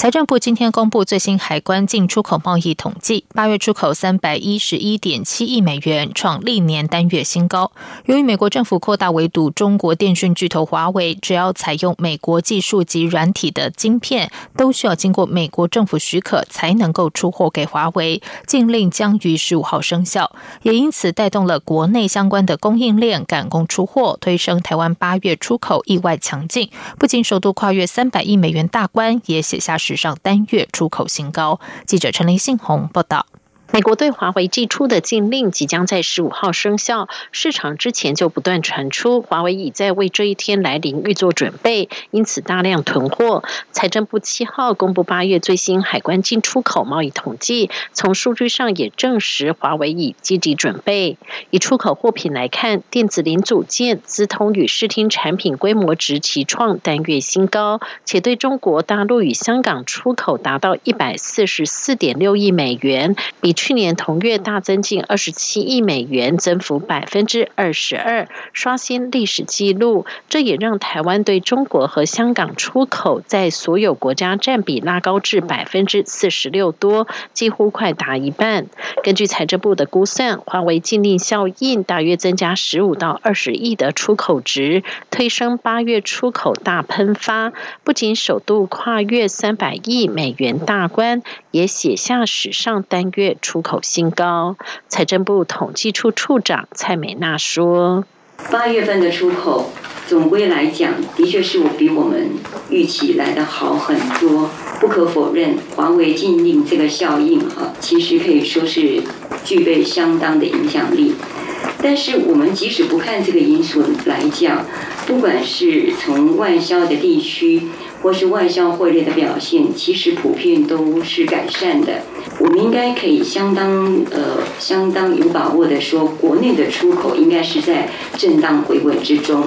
财政部今天公布最新海关进出口贸易统计，八月出口三百一十一点七亿美元，创历年单月新高。由于美国政府扩大围堵中国电讯巨头华为，只要采用美国技术及软体的晶片，都需要经过美国政府许可才能够出货给华为。禁令将于十五号生效，也因此带动了国内相关的供应链赶工出货，推升台湾八月出口意外强劲，不仅首度跨越三百亿美元大关，也写下。史上单月出口新高。记者陈林信宏报道。美国对华为寄出的禁令即将在十五号生效，市场之前就不断传出华为已在为这一天来临预做准备，因此大量囤货。财政部七号公布八月最新海关进出口贸易统计，从数据上也证实华为已积极准备。以出口货品来看，电子零组件、资通与视听产品规模值齐创单月新高，且对中国大陆与香港出口达到一百四十四点六亿美元，比。去年同月大增近二十七亿美元，增幅百分之二十二，刷新历史纪录。这也让台湾对中国和香港出口在所有国家占比拉高至百分之四十六多，几乎快达一半。根据财政部的估算，华为禁令效应大约增加十五到二十亿的出口值，推升八月出口大喷发。不仅首度跨越三百亿美元大关，也写下史上单月。出口新高，财政部统计处处长蔡美娜说：“八月份的出口总归来讲，的确是我比我们预期来的好很多。不可否认，华为禁令这个效应哈，其实可以说是具备相当的影响力。但是我们即使不看这个因素来讲，不管是从外销的地区。”或是外销汇率的表现，其实普遍都是改善的。我们应该可以相当呃相当有把握的说，国内的出口应该是在震荡回稳之中。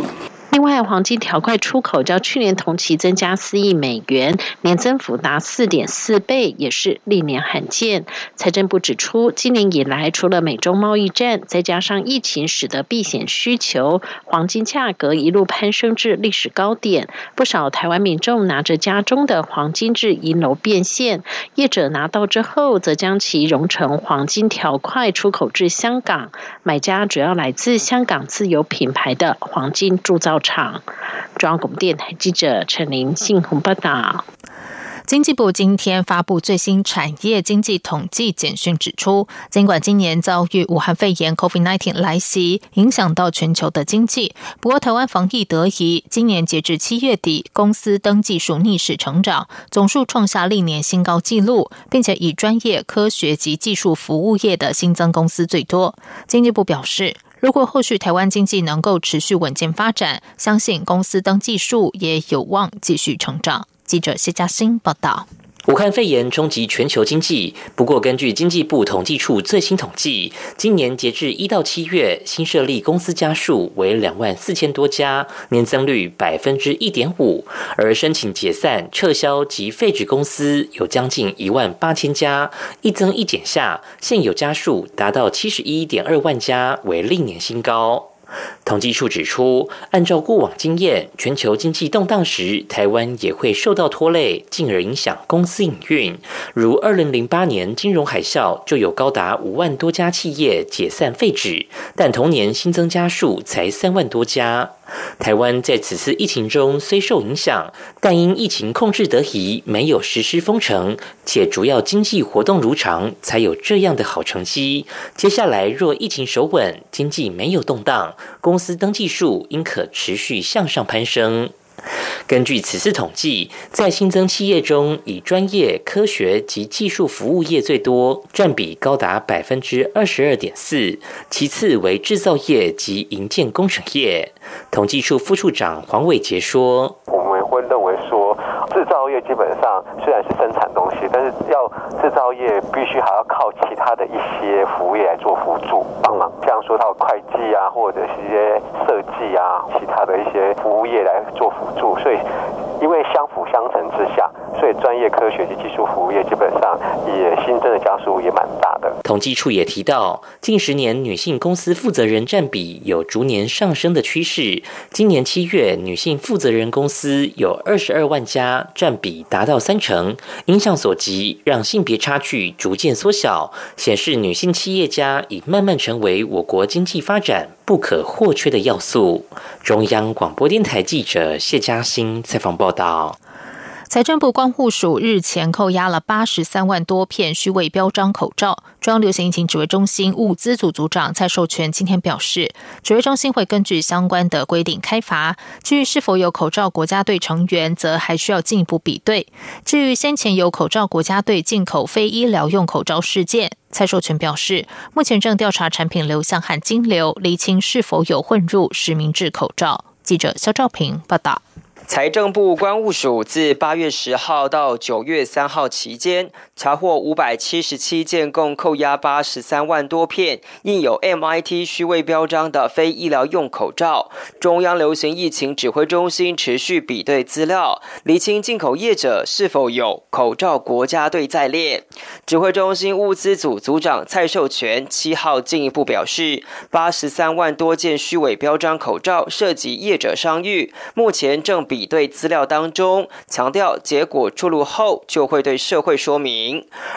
另外，黄金条块出口较去年同期增加四亿美元，年增幅达四点四倍，也是历年罕见。财政部指出，今年以来，除了美中贸易战，再加上疫情使得避险需求，黄金价格一路攀升至历史高点。不少台湾民众拿着家中的黄金至银楼变现，业者拿到之后，则将其熔成黄金条块出口至香港，买家主要来自香港自有品牌的黄金铸造。场，中央广播电台记者陈琳信鸿报道。经济部今天发布最新产业经济统计简讯，指出，尽管今年遭遇武汉肺炎 （COVID-19） 来袭，影响到全球的经济，不过台湾防疫得宜，今年截至七月底，公司登记数逆势成长，总数创下历年新高纪录，并且以专业、科学及技术服务业的新增公司最多。经济部表示。如果后续台湾经济能够持续稳健发展，相信公司登记数也有望继续成长。记者谢嘉欣报道。武汉肺炎冲击全球经济，不过根据经济部统计处最新统计，今年截至一到七月，新设立公司家数为两万四千多家，年增率百分之一点五；而申请解散、撤销及废止公司有将近一万八千家，一增一减下，现有家数达到七十一点二万家，为历年新高。统计处指出，按照过往经验，全球经济动荡时，台湾也会受到拖累，进而影响公司营运。如二零零八年金融海啸，就有高达五万多家企业解散废止，但同年新增家数才三万多家。台湾在此次疫情中虽受影响，但因疫情控制得宜，没有实施封城，且主要经济活动如常，才有这样的好成绩。接下来若疫情守稳，经济没有动荡，公公司登记数应可持续向上攀升。根据此次统计，在新增企业中，以专业、科学及技术服务业最多，占比高达百分之二十二点四，其次为制造业及营建工程业。统计处副处长黄伟杰说：“我们会认为说，制造业基本上虽然是生产东，要制造业必须还要靠其他的一些服务业来做辅助帮忙，像说到会计啊，或者是一些设计啊，其他的一些服务业来做辅助，所以因为相辅相成之下，所以专业科学及技术服务业基本上也新增的加速也蛮大的。统计处也提到，近十年女性公司负责人占比有逐年上升的趋势。今年七月，女性负责人公司有二十二万家，占比达到三成。影响所及，让性别差距逐渐缩小，显示女性企业家已慢慢成为我国经济发展不可或缺的要素。中央广播电台记者谢嘉欣采访报道。财政部关护署日前扣押了八十三万多片虚伪标章口罩。中央流行疫情指挥中心物资组组长蔡寿全今天表示，指挥中心会根据相关的规定开罚。至于是否有口罩国家队成员，则还需要进一步比对。至于先前有口罩国家队进口非医疗用口罩事件，蔡寿全表示，目前正调查产品流向和金流，厘清是否有混入实名制口罩。记者肖兆平报道。财政部关务署自八月十号到九月三号期间，查获五百七十七件，共扣押八十三万多片印有 MIT 虚伪标章的非医疗用口罩。中央流行疫情指挥中心持续比对资料，厘清进口业者是否有口罩国家队在列。指挥中心物资组组长蔡寿全七号进一步表示，八十三万多件虚伪标章口罩涉及业者商誉，目前正。比对资料当中强调，结果出炉后就会对社会说明。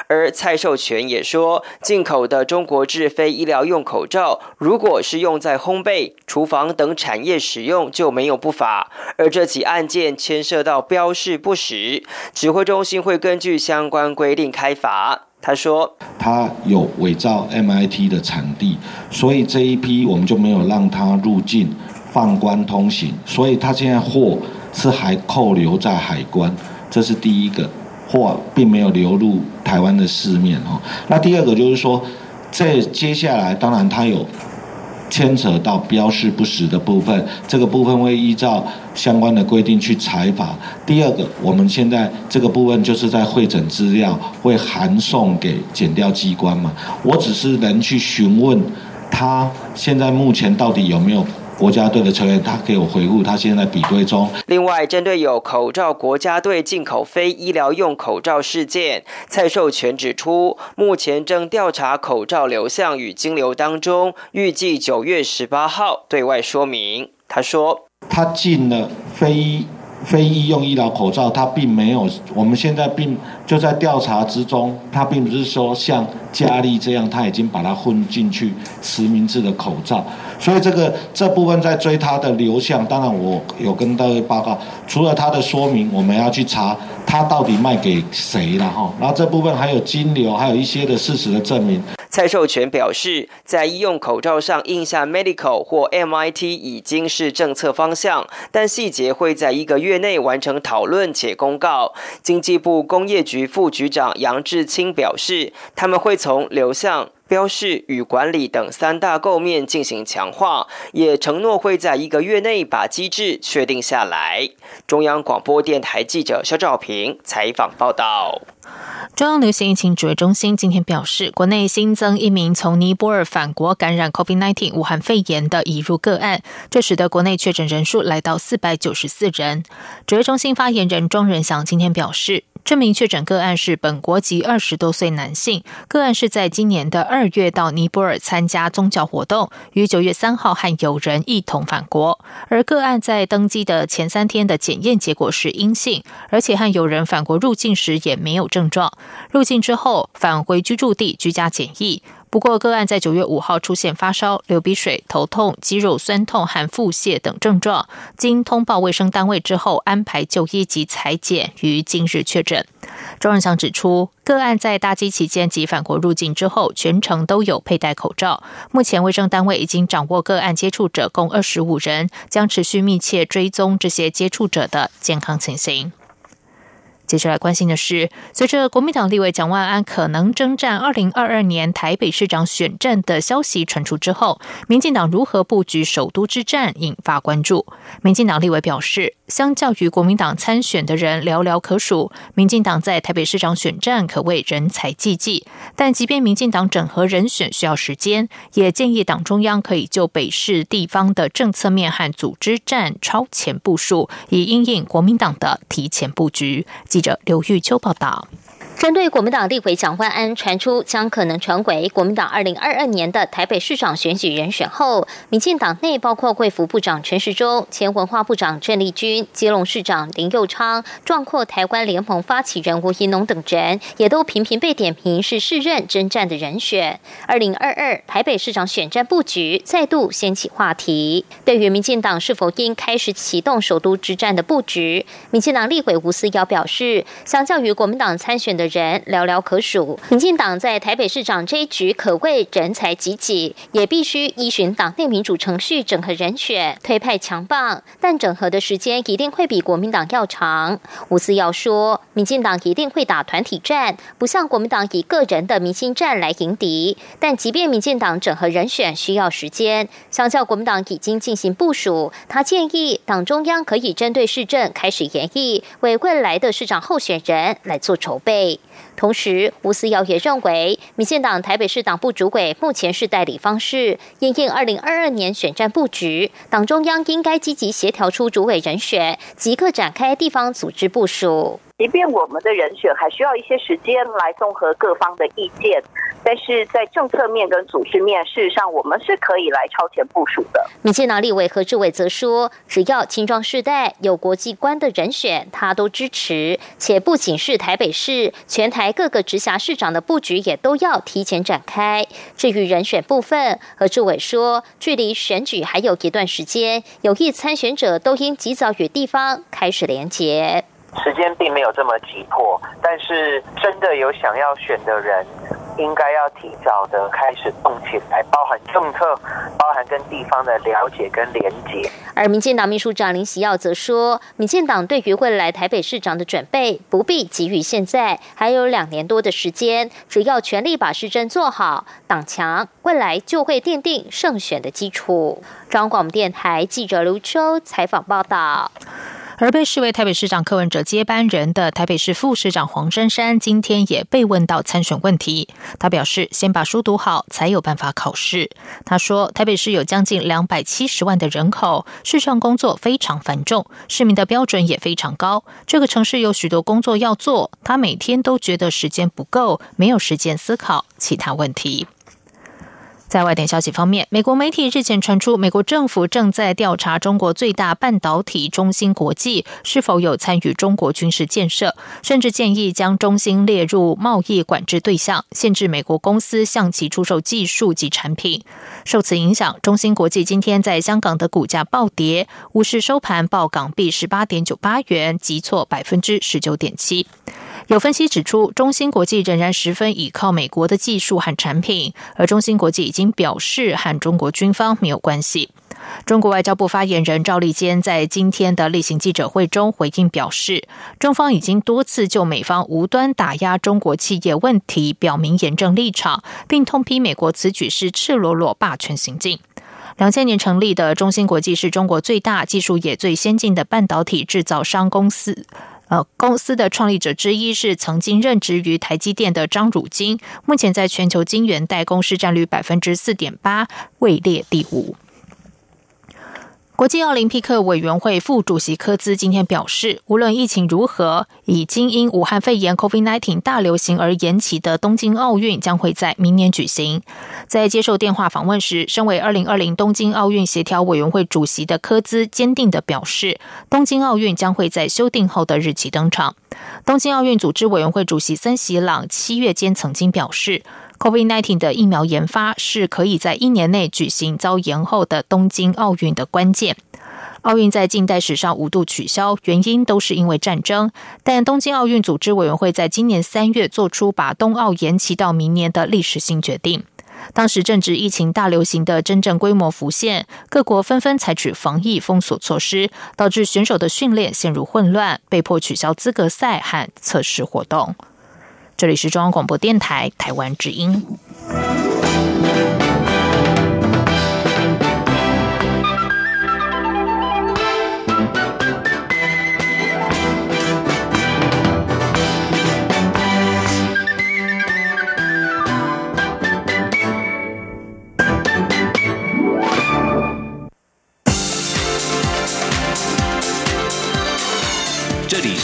而蔡寿全也说，进口的中国制非医疗用口罩，如果是用在烘焙、厨房等产业使用，就没有不法。而这起案件牵涉到标示不实，指挥中心会根据相关规定开罚。他说，他有伪造 MIT 的产地，所以这一批我们就没有让他入境放关通行，所以他现在货。是还扣留在海关，这是第一个，货并没有流入台湾的市面哦。那第二个就是说，这接下来当然它有牵扯到标示不实的部分，这个部分会依照相关的规定去裁罚。第二个，我们现在这个部分就是在会诊资料，会函送给检调机关嘛。我只是能去询问他现在目前到底有没有。国家队的成员，他给我回复，他现在比对中。另外，针对有口罩国家队进口非医疗用口罩事件，蔡寿全指出，目前正调查口罩流向与金流当中，预计九月十八号对外说明。他说，他进了非非医用医疗口罩，他并没有，我们现在并就在调查之中，他并不是说像佳丽这样，他已经把它混进去实名制的口罩。所以这个这部分在追它的流向，当然我有跟各位报告，除了它的说明，我们要去查它到底卖给谁了哈。然后这部分还有金流，还有一些的事实的证明。蔡寿全表示，在医用口罩上印下 medical 或 MIT 已经是政策方向，但细节会在一个月内完成讨论且公告。经济部工业局副局长杨志清表示，他们会从流向。标示与管理等三大构面进行强化，也承诺会在一个月内把机制确定下来。中央广播电台记者肖兆平采访报道。中央流行疫情指挥中心今天表示，国内新增一名从尼泊尔返国感染 COVID-19 武汉肺炎的移入个案，这使得国内确诊人数来到四百九十四人。指挥中心发言人庄仁祥今天表示。这名确诊个案是本国籍二十多岁男性，个案是在今年的二月到尼泊尔参加宗教活动，于九月三号和友人一同返国。而个案在登机的前三天的检验结果是阴性，而且和友人返国入境时也没有症状。入境之后返回居住地居家检疫。不过，个案在九月五号出现发烧、流鼻水、头痛、肌肉酸痛和腹泻等症状，经通报卫生单位之后，安排就医及裁剪，于今日确诊。周仁祥指出，个案在搭机期间及返国入境之后，全程都有佩戴口罩。目前卫生单位已经掌握个案接触者共二十五人，将持续密切追踪这些接触者的健康情形。接下来关心的是，随着国民党立委蒋万安可能征战二零二二年台北市长选战的消息传出之后，民进党如何布局首都之战引发关注。民进党立委表示，相较于国民党参选的人寥寥可数，民进党在台北市长选战可谓人才济济。但即便民进党整合人选需要时间，也建议党中央可以就北市地方的政策面和组织战超前部署，以应应国民党的提前布局。记者刘玉秋报道。针对国民党立委蒋万安传出将可能成为国民党二零二二年的台北市长选举人选后，民进党内包括贵府部长陈时中、前文化部长郑丽君、基隆市长林佑昌、壮阔台湾联盟发起人吴怡农等人，也都频频被点评是市任征战的人选。二零二二台北市长选战布局再度掀起话题。对于民进党是否应开始启动首都之战的布局，民进党立委吴思瑶表示，相较于国民党参选的。人寥寥可数，民进党在台北市长这一局可谓人才济济，也必须依循党内民主程序整合人选，推派强棒。但整合的时间一定会比国民党要长。吴思耀说，民进党一定会打团体战，不像国民党以个人的明星战来迎敌。但即便民进党整合人选需要时间，相较国民党已经进行部署，他建议党中央可以针对市政开始研议，为未来的市长候选人来做筹备。同时，吴思瑶也认为，民进党台北市党部主委目前是代理方式，因应二零二二年选战布局，党中央应该积极协调出主委人选，即刻展开地方组织部署。即便我们的人选还需要一些时间来综合各方的意见，但是在政策面跟组织面，事实上我们是可以来超前部署的。民进党立委何志伟则说，只要青壮世代有国际观的人选，他都支持。且不仅是台北市，全台各个直辖市长的布局也都要提前展开。至于人选部分，何志伟说，距离选举还有一段时间，有意参选者都应及早与地方开始连结。时间并没有这么急迫，但是真的有想要选的人，应该要提早的开始动起来，包含政策，包含跟地方的了解跟连接。而民进党秘书长林喜耀则说，民进党对于未来台北市长的准备不必急于现在，还有两年多的时间，只要全力把市政做好，党强，未来就会奠定胜选的基础。中央广播电台记者刘秋采访报道。而被视为台北市长柯文哲接班人的台北市副市长黄珊珊，今天也被问到参选问题。他表示，先把书读好，才有办法考试。他说，台北市有将近两百七十万的人口，市上工作非常繁重，市民的标准也非常高。这个城市有许多工作要做，他每天都觉得时间不够，没有时间思考其他问题。在外电消息方面，美国媒体日前传出，美国政府正在调查中国最大半导体中芯国际是否有参与中国军事建设，甚至建议将中芯列入贸易管制对象，限制美国公司向其出售技术及产品。受此影响，中芯国际今天在香港的股价暴跌，午市收盘报港币十八点九八元，急挫百分之十九点七。有分析指出，中芯国际仍然十分倚靠美国的技术和产品，而中芯国际已经表示和中国军方没有关系。中国外交部发言人赵立坚在今天的例行记者会中回应表示，中方已经多次就美方无端打压中国企业问题表明严正立场，并痛批美国此举是赤裸裸霸权行径。两千年成立的中芯国际是中国最大、技术也最先进的半导体制造商公司。呃，公司的创立者之一是曾经任职于台积电的张汝京，目前在全球晶圆代工市占率百分之四点八，位列第五。国际奥林匹克委员会副主席科兹今天表示，无论疫情如何，已经因武汉肺炎 （COVID-19） 大流行而延期的东京奥运将会在明年举行。在接受电话访问时，身为2020东京奥运协调委员会主席的科兹坚定地表示，东京奥运将会在修订后的日期登场。东京奥运组织委员会主席森喜朗七月间曾经表示。COVID-19 的疫苗研发是可以在一年内举行遭延后的东京奥运的关键。奥运在近代史上五度取消，原因都是因为战争。但东京奥运组织委员会在今年三月做出把冬奥延期到明年的历史性决定。当时正值疫情大流行的真正规模浮现，各国纷纷采取防疫封锁措施，导致选手的训练陷入混乱，被迫取消资格赛和测试活动。这里是中央广播电台台湾之音。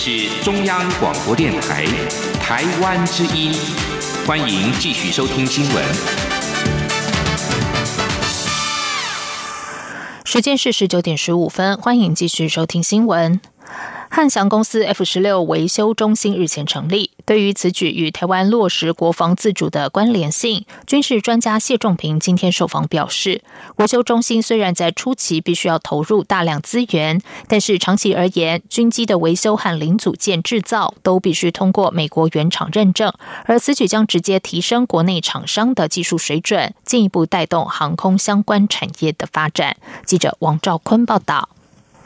是中央广播电台台湾之音，欢迎继续收听新闻。时间是十九点十五分，欢迎继续收听新闻。汉翔公司 F 十六维修中心日前成立。对于此举与台湾落实国防自主的关联性，军事专家谢仲平今天受访表示，维修中心虽然在初期必须要投入大量资源，但是长期而言，军机的维修和零组件制造都必须通过美国原厂认证，而此举将直接提升国内厂商的技术水准，进一步带动航空相关产业的发展。记者王兆坤报道。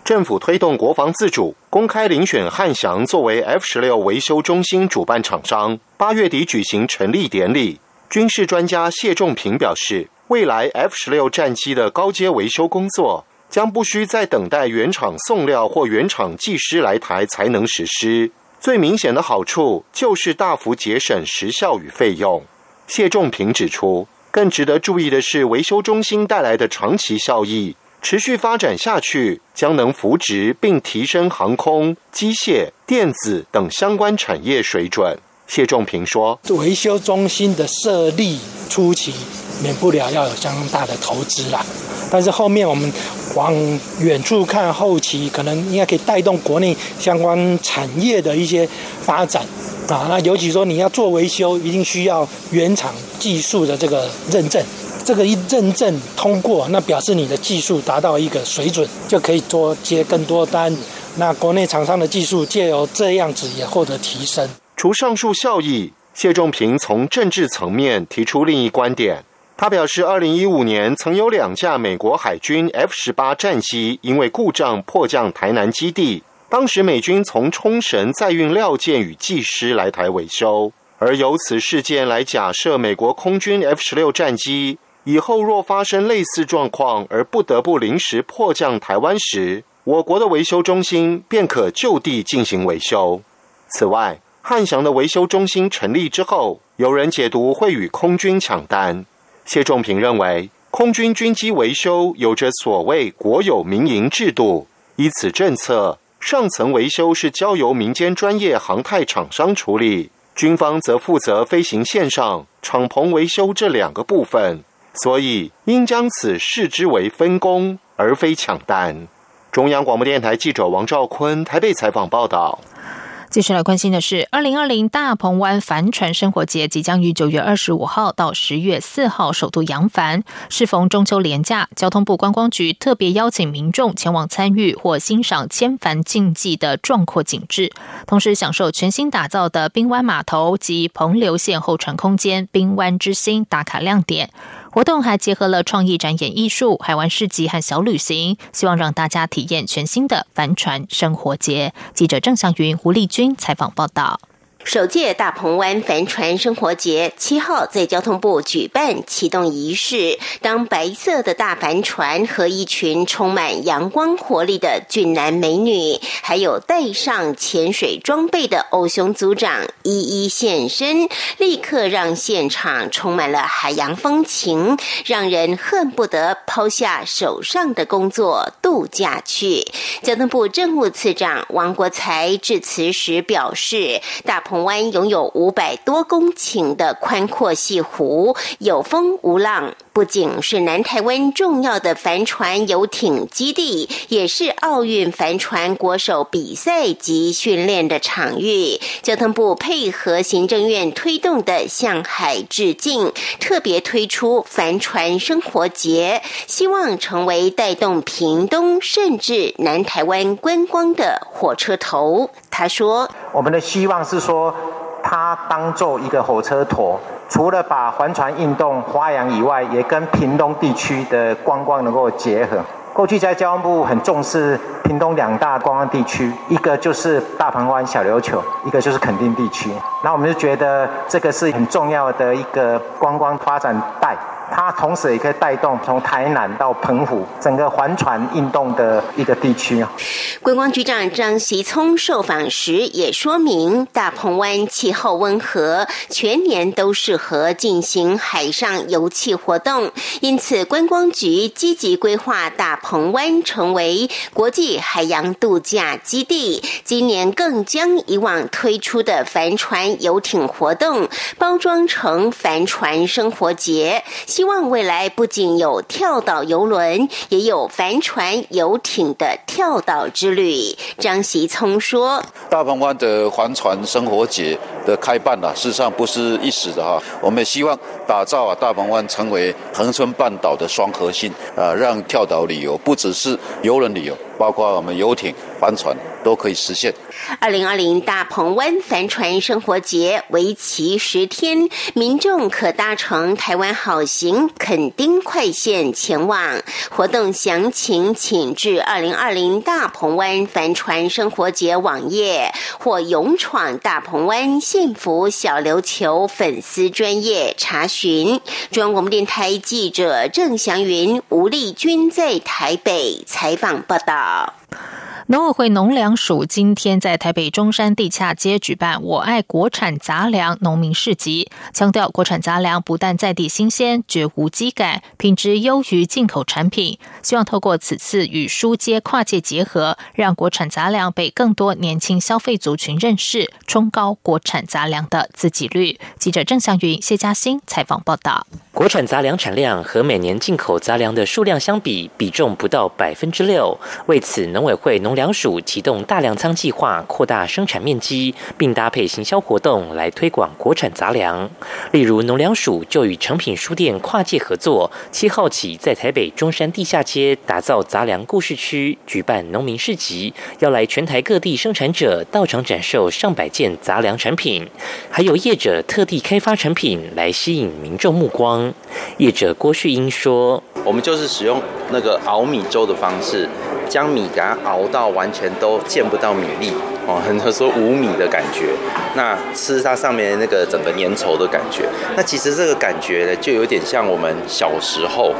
政府推动国防自主，公开遴选汉翔作为 F 十六维修中心主办厂商，八月底举行成立典礼。军事专家谢仲平表示，未来 F 十六战机的高阶维修工作将不需再等待原厂送料或原厂技师来台才能实施。最明显的好处就是大幅节省时效与费用。谢仲平指出，更值得注意的是维修中心带来的长期效益。持续发展下去，将能扶植并提升航空、机械、电子等相关产业水准。谢仲平说：“维修中心的设立初期，免不了要有相当大的投资啦。但是后面我们往远处看，后期可能应该可以带动国内相关产业的一些发展啊。那尤其说你要做维修，一定需要原厂技术的这个认证。”这个一认证通过，那表示你的技术达到一个水准，就可以多接更多单。那国内厂商的技术借由这样子也获得提升。除上述效益，谢仲平从政治层面提出另一观点。他表示，二零一五年曾有两架美国海军 F 十八战机因为故障迫降台南基地，当时美军从冲绳载运料件与技师来台维修，而由此事件来假设美国空军 F 十六战机。以后若发生类似状况而不得不临时迫降台湾时，我国的维修中心便可就地进行维修。此外，汉翔的维修中心成立之后，有人解读会与空军抢单。谢仲平认为，空军军机维修有着所谓国有民营制度，依此政策，上层维修是交由民间专业航太厂商处理，军方则负责飞行线上敞篷维修这两个部分。所以，应将此视之为分工，而非抢单。中央广播电台记者王兆坤台北采访报道。接下来关心的是，二零二零大鹏湾帆船生活节即将于九月二十五号到十月四号首度扬帆。适逢中秋连假，交通部观光局特别邀请民众前往参与或欣赏千帆竞技的壮阔景致，同时享受全新打造的滨湾码头及彭流线候船空间“滨湾之星”打卡亮点。活动还结合了创意展演艺术、海湾市集和小旅行，希望让大家体验全新的帆船生活节。记者郑祥云、胡丽君采访报道。首届大鹏湾帆船生活节七号在交通部举办启动仪式。当白色的大帆船和一群充满阳光活力的俊男美女，还有带上潜水装备的欧熊组长一一现身，立刻让现场充满了海洋风情，让人恨不得抛下手上的工作度假去。交通部政务次长王国才致辞时表示，大鹏。湾拥有五百多公顷的宽阔西湖，有风无浪，不仅是南台湾重要的帆船游艇基地，也是奥运帆船国手比赛及训练的场域。交通部配合行政院推动的向海致敬，特别推出帆船生活节，希望成为带动屏东甚至南台湾观光的火车头。他说：“我们的希望是说，它当做一个火车头，除了把环船运动发扬以外，也跟屏东地区的观光能够结合。过去在交通部很重视屏东两大观光地区，一个就是大鹏湾小琉球，一个就是垦丁地区。那我们就觉得这个是很重要的一个观光发展带。”它同时也可以带动从台南到澎湖整个环船运动的一个地区。观光局长张习聪受访时也说明，大鹏湾气候温和，全年都适合进行海上游憩活动，因此观光局积极规划大鹏湾成为国际海洋度假基地。今年更将以往推出的帆船游艇活动包装成帆船生活节。希望未来不仅有跳岛游轮，也有帆船游艇的跳岛之旅。张习聪说：“大鹏湾的帆船生活节的开办啊，事实上不是一时的哈。我们希望打造啊大鹏湾成为恒春半岛的双核心啊，让跳岛旅游不只是游轮旅游。”包括我们游艇、帆船都可以实现。二零二零大鹏湾帆船生活节为期十天，民众可搭乘台湾好行垦丁快线前往。活动详情请至二零二零大鹏湾帆船生活节网页或勇闯大鹏湾幸福小琉球粉丝专业查询。中央广播电台记者郑祥云、吴丽君在台北采访报道。农委会农粮署今天在台北中山地洽街举办“我爱国产杂粮”农民市集，强调国产杂粮不但在地新鲜、绝无机改，品质优于进口产品。希望透过此次与书街跨界结合，让国产杂粮被更多年轻消费族群认识，冲高国产杂粮的自给率。记者郑祥云、谢嘉欣采访报道。国产杂粮产量和每年进口杂粮的数量相比，比重不到百分之六。为此，农委会农粮署启动大粮仓计划，扩大生产面积，并搭配行销活动来推广国产杂粮。例如，农粮署就与成品书店跨界合作，七号起在台北中山地下街打造杂粮故事区，举办农民市集，要来全台各地生产者到场展售上百件杂粮产品，还有业者特地开发产品来吸引民众目光。业者郭旭英说：“我们就是使用那个熬米粥的方式，将米给它熬到完全都见不到米粒哦，很多说无米的感觉。那吃它上面那个整个粘稠的感觉，那其实这个感觉呢，就有点像我们小时候。”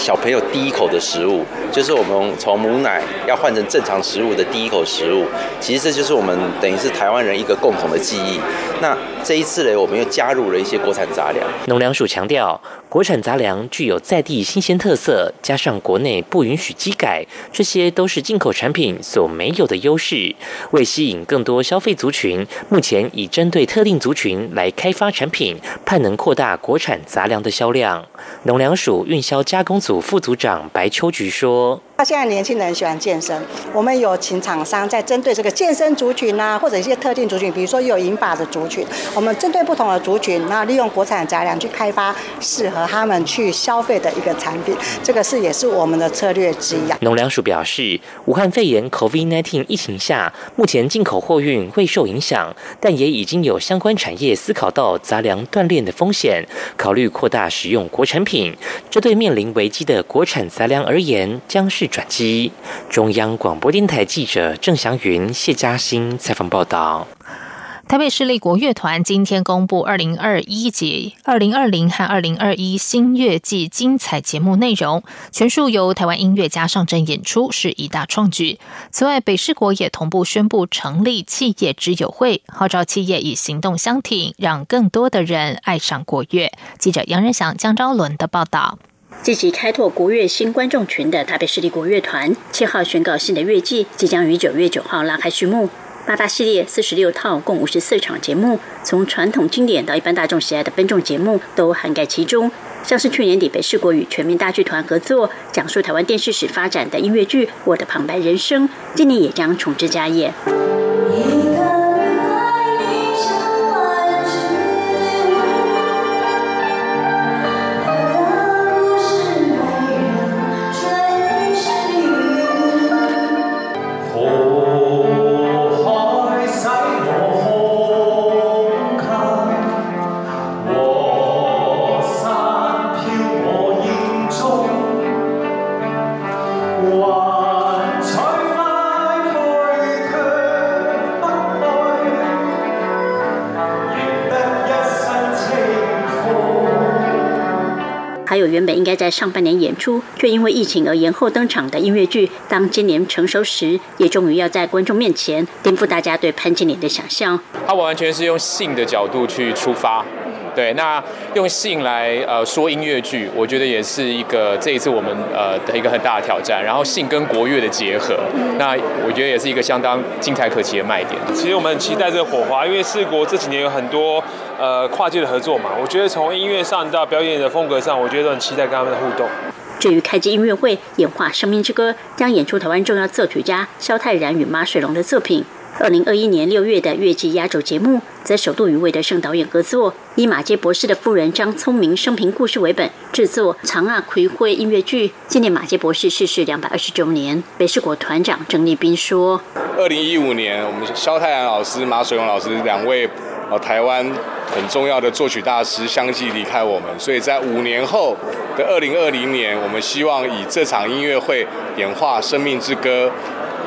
小朋友第一口的食物，就是我们从母奶要换成正常食物的第一口食物。其实这就是我们等于是台湾人一个共同的记忆。那这一次呢，我们又加入了一些国产杂粮。农粮署强调，国产杂粮具有在地新鲜特色，加上国内不允许机改，这些都是进口产品所没有的优势。为吸引更多消费族群，目前已针对特定族群来开发产品，盼能扩大国产杂粮的销量。农粮署运销加工组组副组长白秋菊说。他现在年轻人喜欢健身，我们有请厂商在针对这个健身族群啊，或者一些特定族群，比如说有银发的族群，我们针对不同的族群，然后利用国产杂粮去开发适合他们去消费的一个产品，这个是也是我们的策略之一。啊农粮署表示，武汉肺炎 COVID-19 疫情下，目前进口货运未受影响，但也已经有相关产业思考到杂粮断链的风险，考虑扩大使用国产品。这对面临危机的国产杂粮而言，将是。转机。中央广播电台记者郑祥云、谢嘉欣采访报道。台北市立国乐团今天公布二零二一及、二零二零和二零二一新乐季精彩节目内容，全数由台湾音乐家上阵演出，是一大创举。此外，北市国也同步宣布成立企业之友会，号召企业以行动相挺，让更多的人爱上国乐。记者杨仁祥、江昭伦的报道。积极开拓国乐新观众群的台北市立国乐团，七号宣告新的乐季即将于九月九号拉开序幕。八大系列四十六套，共五十四场节目，从传统经典到一般大众喜爱的分众节目都涵盖其中。像是去年底北市国与全民大剧团合作讲述台湾电视史发展的音乐剧《我的旁白人生》，今年也将重置家业。原本应该在上半年演出，却因为疫情而延后登场的音乐剧《当今年成熟时》，也终于要在观众面前颠覆大家对潘金莲的想象。他完全是用性的角度去出发。对，那用性来呃说音乐剧，我觉得也是一个这一次我们呃的一个很大的挑战。然后性跟国乐的结合，那我觉得也是一个相当精彩可期的卖点。其实我们很期待这个火花，因为四国这几年有很多呃跨界的合作嘛。我觉得从音乐上到表演的风格上，我觉得都很期待跟他们的互动。至于开机音乐会演化生命之歌，将演出台湾重要作曲家萧泰然与马水龙的作品。二零二一年六月的月季压轴节目，则首度与魏德胜导演合作，以马街博士的夫人张聪明生平故事为本，制作《长阿葵会》音乐剧，纪念马街博士逝世两百二十周年。北市国团长郑立斌说：“二零一五年，我们萧泰然老师、马水龙老师两位呃台湾很重要的作曲大师相继离开我们，所以在五年后的二零二零年，我们希望以这场音乐会演化生命之歌。”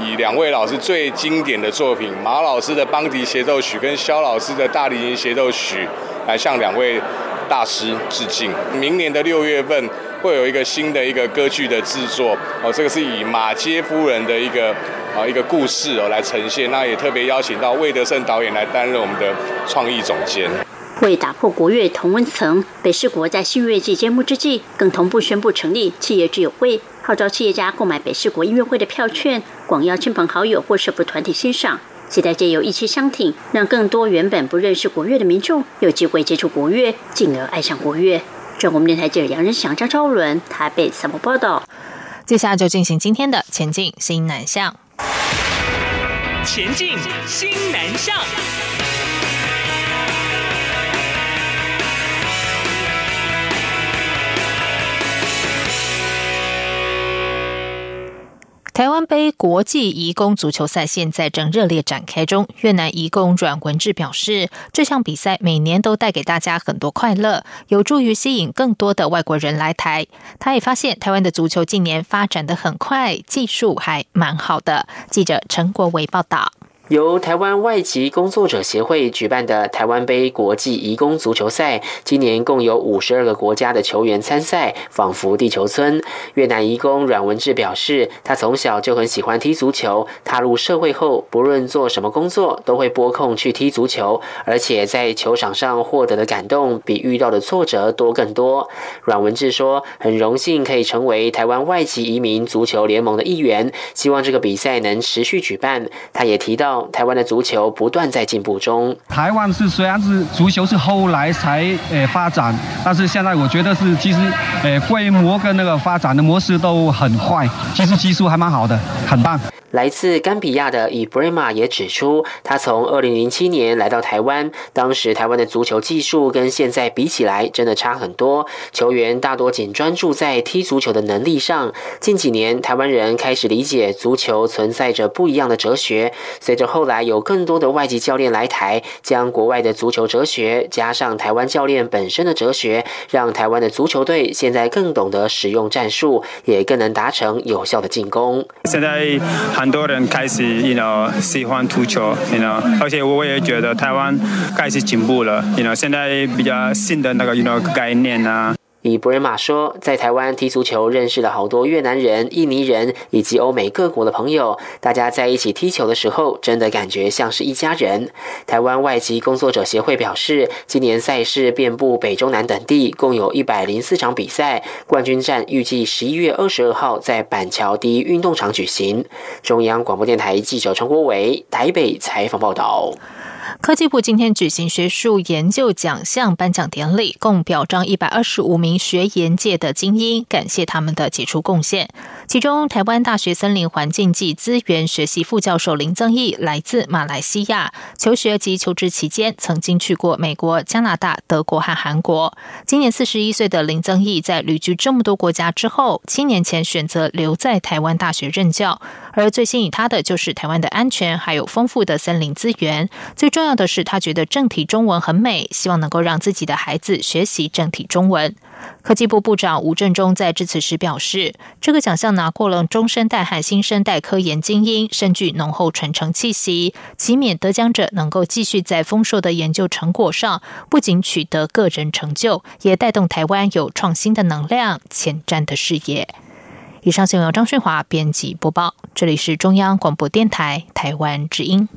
以两位老师最经典的作品，马老师的邦迪协奏曲跟肖老师的大提琴协奏曲，来向两位大师致敬。明年的六月份会有一个新的一个歌剧的制作，哦，这个是以马街夫人的一个啊一个故事哦来呈现。那也特别邀请到魏德胜导演来担任我们的创意总监。为打破国乐同温层，北市国在新乐季揭幕之际，更同步宣布成立企业之友会，号召企业家购买北市国音乐会的票券，广邀亲朋好友或社福团体欣赏，期待借由一期相挺，让更多原本不认识国乐的民众有机会接触国乐，进而爱上国乐。中国电台记者杨仁祥、张昭伦台北采访报道。接下来就进行今天的前进新南向。前进新南向。台湾杯国际移工足球赛现在正热烈展开中。越南移工阮文志表示，这项比赛每年都带给大家很多快乐，有助于吸引更多的外国人来台。他也发现，台湾的足球近年发展的很快，技术还蛮好的。记者陈国伟报道。由台湾外籍工作者协会举办的台湾杯国际移工足球赛，今年共有五十二个国家的球员参赛，仿佛地球村。越南移工阮文志表示，他从小就很喜欢踢足球，踏入社会后，不论做什么工作，都会拨空去踢足球，而且在球场上获得的感动，比遇到的挫折多更多。阮文志说，很荣幸可以成为台湾外籍移民足球联盟的一员，希望这个比赛能持续举办。他也提到。台湾的足球不断在进步中。台湾是虽然是足球是后来才呃发展，但是现在我觉得是其实呃规模跟那个发展的模式都很快，其实技术还蛮好的，很棒。来自甘比亚的伊布雷马也指出，他从2007年来到台湾，当时台湾的足球技术跟现在比起来真的差很多，球员大多仅专注在踢足球的能力上。近几年，台湾人开始理解足球存在着不一样的哲学。随着后来有更多的外籍教练来台，将国外的足球哲学加上台湾教练本身的哲学，让台湾的足球队现在更懂得使用战术，也更能达成有效的进攻。现在。很多人开始，you know，喜欢足球，you know，而且我也觉得台湾开始进步了，you know，现在比较新的那个，you know，概念啊。以布瑞马说，在台湾踢足球认识了好多越南人、印尼人以及欧美各国的朋友。大家在一起踢球的时候，真的感觉像是一家人。台湾外籍工作者协会表示，今年赛事遍布北中南等地，共有一百零四场比赛。冠军战预计十一月二十二号在板桥第一运动场举行。中央广播电台记者陈国伟台北采访报道。科技部今天举行学术研究奖项颁奖典礼，共表彰一百二十五名学研界的精英，感谢他们的杰出贡献。其中，台湾大学森林环境暨资源学系副教授林增义来自马来西亚，求学及求职期间曾经去过美国、加拿大、德国和韩国。今年四十一岁的林增义在旅居这么多国家之后，七年前选择留在台湾大学任教。而最吸引他的就是台湾的安全，还有丰富的森林资源。最重重。要的是，他觉得正体中文很美，希望能够让自己的孩子学习正体中文。科技部部长吴振中在致辞时表示，这个奖项拿过了中生代和新生代科研精英，深具浓厚传承气息，期勉得奖者能够继续在丰硕的研究成果上，不仅取得个人成就，也带动台湾有创新的能量、前瞻的视野。以上新闻由张顺华编辑播报，这里是中央广播电台台湾之音。